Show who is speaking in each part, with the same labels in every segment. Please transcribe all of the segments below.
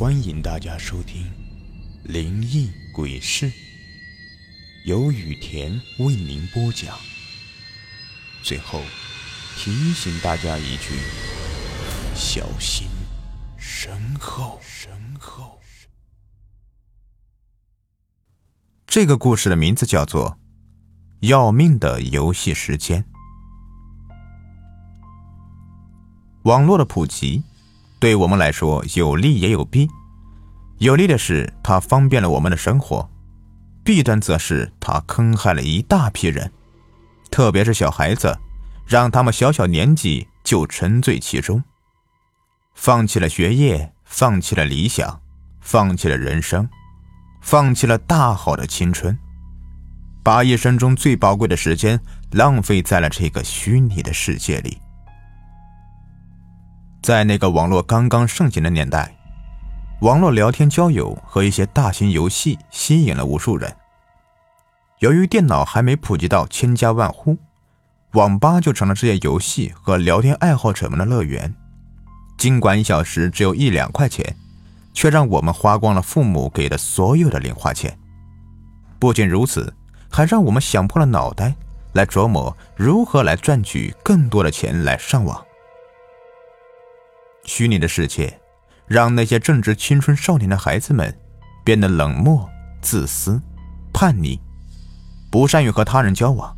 Speaker 1: 欢迎大家收听《灵异鬼事》，由雨田为您播讲。最后提醒大家一句：小心身后。身后。
Speaker 2: 这个故事的名字叫做《要命的游戏时间》。网络的普及。对我们来说有利也有弊，有利的是它方便了我们的生活，弊端则是它坑害了一大批人，特别是小孩子，让他们小小年纪就沉醉其中，放弃了学业，放弃了理想，放弃了人生，放弃了大好的青春，把一生中最宝贵的时间浪费在了这个虚拟的世界里。在那个网络刚刚盛行的年代，网络聊天、交友和一些大型游戏吸引了无数人。由于电脑还没普及到千家万户，网吧就成了这些游戏和聊天爱好者们的乐园。尽管一小时只有一两块钱，却让我们花光了父母给的所有的零花钱。不仅如此，还让我们想破了脑袋来琢磨如何来赚取更多的钱来上网。虚拟的世界，让那些正值青春少年的孩子们变得冷漠、自私、叛逆，不善于和他人交往，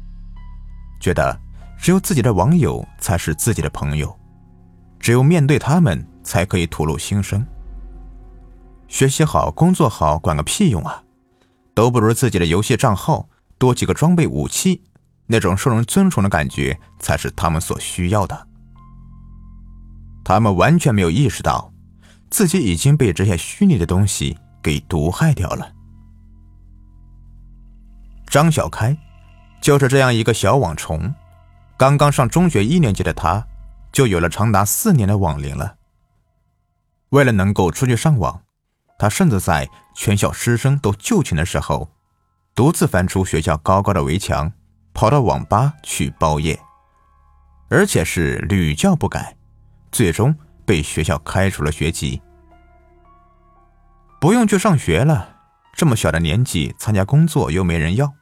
Speaker 2: 觉得只有自己的网友才是自己的朋友，只有面对他们才可以吐露心声。学习好、工作好，管个屁用啊！都不如自己的游戏账号多几个装备武器，那种受人尊崇的感觉才是他们所需要的。他们完全没有意识到，自己已经被这些虚拟的东西给毒害掉了。张小开就是这样一个小网虫，刚刚上中学一年级的他，就有了长达四年的网龄了。为了能够出去上网，他甚至在全校师生都就寝的时候，独自翻出学校高高的围墙，跑到网吧去包夜，而且是屡教不改。最终被学校开除了学籍，不用去上学了。这么小的年纪参加工作又没人要，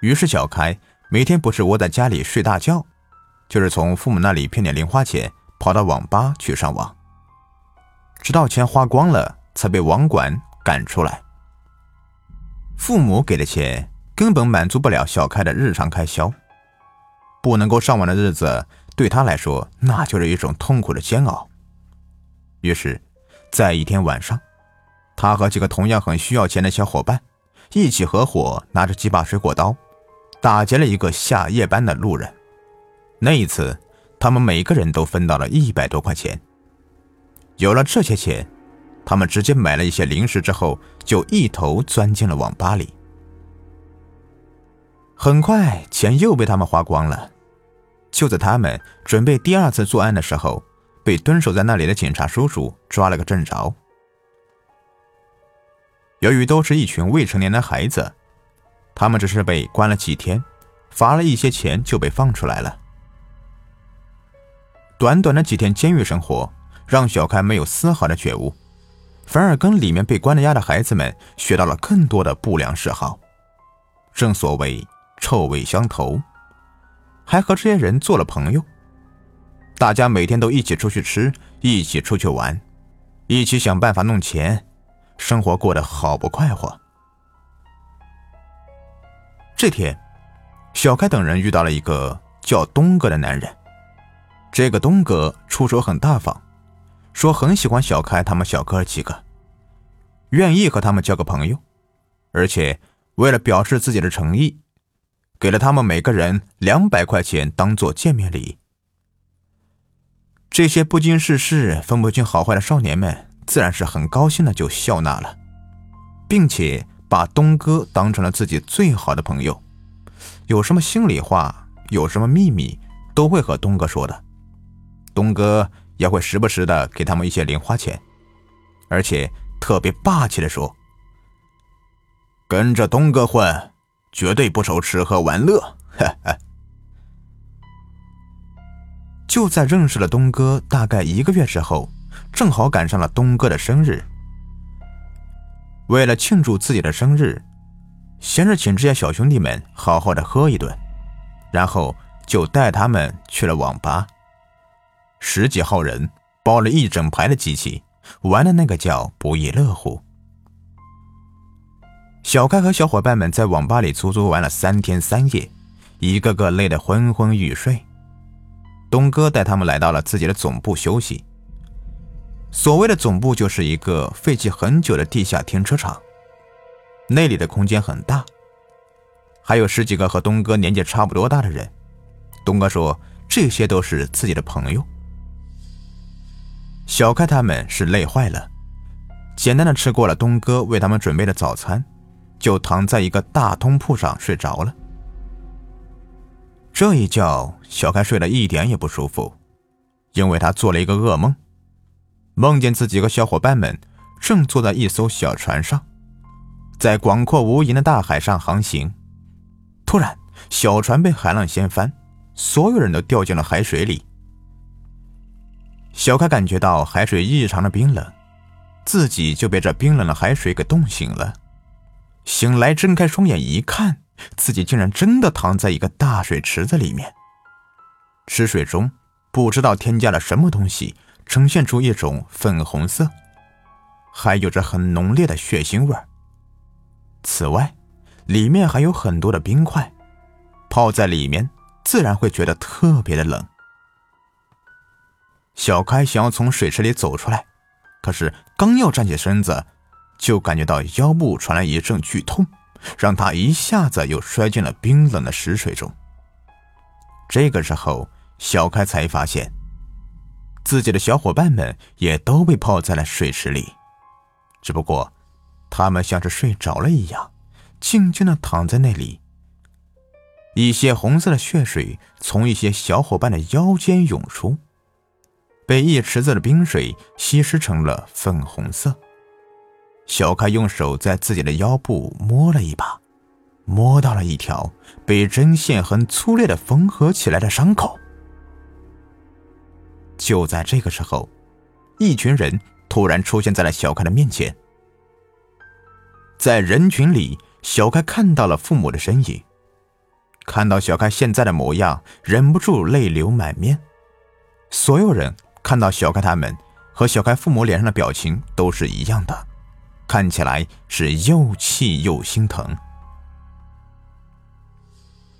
Speaker 2: 于是小开每天不是窝在家里睡大觉，就是从父母那里骗点零花钱，跑到网吧去上网，直到钱花光了才被网管赶出来。父母给的钱根本满足不了小开的日常开销，不能够上网的日子。对他来说，那就是一种痛苦的煎熬。于是，在一天晚上，他和几个同样很需要钱的小伙伴一起合伙，拿着几把水果刀，打劫了一个下夜班的路人。那一次，他们每个人都分到了一百多块钱。有了这些钱，他们直接买了一些零食，之后就一头钻进了网吧里。很快，钱又被他们花光了。就在他们准备第二次作案的时候，被蹲守在那里的警察叔叔抓了个正着。由于都是一群未成年的孩子，他们只是被关了几天，罚了一些钱就被放出来了。短短的几天监狱生活，让小开没有丝毫的觉悟，反而跟里面被关的押的孩子们学到了更多的不良嗜好。正所谓臭味相投。还和这些人做了朋友，大家每天都一起出去吃，一起出去玩，一起想办法弄钱，生活过得好不快活。这天，小开等人遇到了一个叫东哥的男人。这个东哥出手很大方，说很喜欢小开他们小哥几个，愿意和他们交个朋友，而且为了表示自己的诚意。给了他们每个人两百块钱当做见面礼。这些不经世事、分不清好坏的少年们，自然是很高兴的，就笑纳了，并且把东哥当成了自己最好的朋友。有什么心里话，有什么秘密，都会和东哥说的。东哥也会时不时的给他们一些零花钱，而且特别霸气的说：“跟着东哥混。”绝对不愁吃喝玩乐。就在认识了东哥大概一个月之后，正好赶上了东哥的生日。为了庆祝自己的生日，先是请这些小兄弟们好好的喝一顿，然后就带他们去了网吧。十几号人包了一整排的机器，玩的那个叫不亦乐乎。小开和小伙伴们在网吧里足足玩了三天三夜，一个个累得昏昏欲睡。东哥带他们来到了自己的总部休息。所谓的总部就是一个废弃很久的地下停车场，那里的空间很大，还有十几个和东哥年纪差不多大的人。东哥说这些都是自己的朋友。小开他们是累坏了，简单的吃过了东哥为他们准备的早餐，就躺在一个大通铺上睡着了。这一觉，小开睡得一点也不舒服，因为他做了一个噩梦。梦见自己和小伙伴们正坐在一艘小船上，在广阔无垠的大海上航行。突然，小船被海浪掀翻，所有人都掉进了海水里。小开感觉到海水异常的冰冷，自己就被这冰冷的海水给冻醒了。醒来，睁开双眼一看，自己竟然真的躺在一个大水池子里面。池水中不知道添加了什么东西。呈现出一种粉红色，还有着很浓烈的血腥味此外，里面还有很多的冰块，泡在里面自然会觉得特别的冷。小开想要从水池里走出来，可是刚要站起身子，就感觉到腰部传来一阵剧痛，让他一下子又摔进了冰冷的石水中。这个时候，小开才发现。自己的小伙伴们也都被泡在了水池里，只不过，他们像是睡着了一样，静静的躺在那里。一些红色的血水从一些小伙伴的腰间涌出，被一池子的冰水稀释成了粉红色。小开用手在自己的腰部摸了一把，摸到了一条被针线很粗略的缝合起来的伤口。就在这个时候，一群人突然出现在了小开的面前。在人群里，小开看到了父母的身影。看到小开现在的模样，忍不住泪流满面。所有人看到小开他们和小开父母脸上的表情都是一样的，看起来是又气又心疼。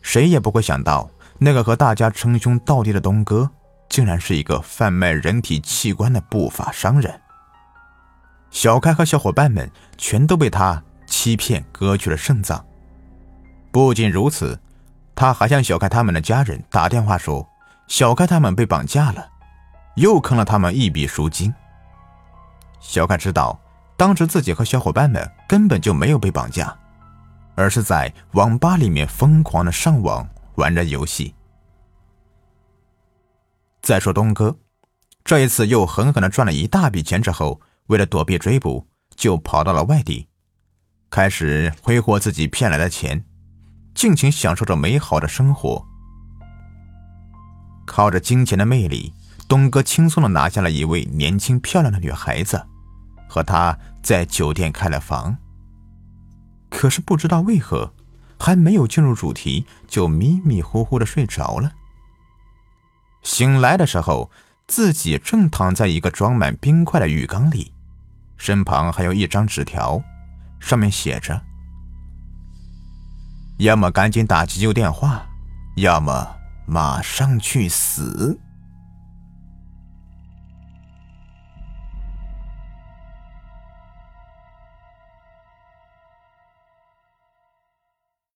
Speaker 2: 谁也不会想到，那个和大家称兄道弟的东哥。竟然是一个贩卖人体器官的不法商人。小开和小伙伴们全都被他欺骗，割去了肾脏。不仅如此，他还向小开他们的家人打电话说，小开他们被绑架了，又坑了他们一笔赎金。小开知道，当时自己和小伙伴们根本就没有被绑架，而是在网吧里面疯狂的上网玩着游戏。再说东哥，这一次又狠狠的赚了一大笔钱之后，为了躲避追捕，就跑到了外地，开始挥霍自己骗来的钱，尽情享受着美好的生活。靠着金钱的魅力，东哥轻松的拿下了一位年轻漂亮的女孩子，和她在酒店开了房。可是不知道为何，还没有进入主题，就迷迷糊糊的睡着了。醒来的时候，自己正躺在一个装满冰块的浴缸里，身旁还有一张纸条，上面写着：“要么赶紧打急救电话，要么马上去死。”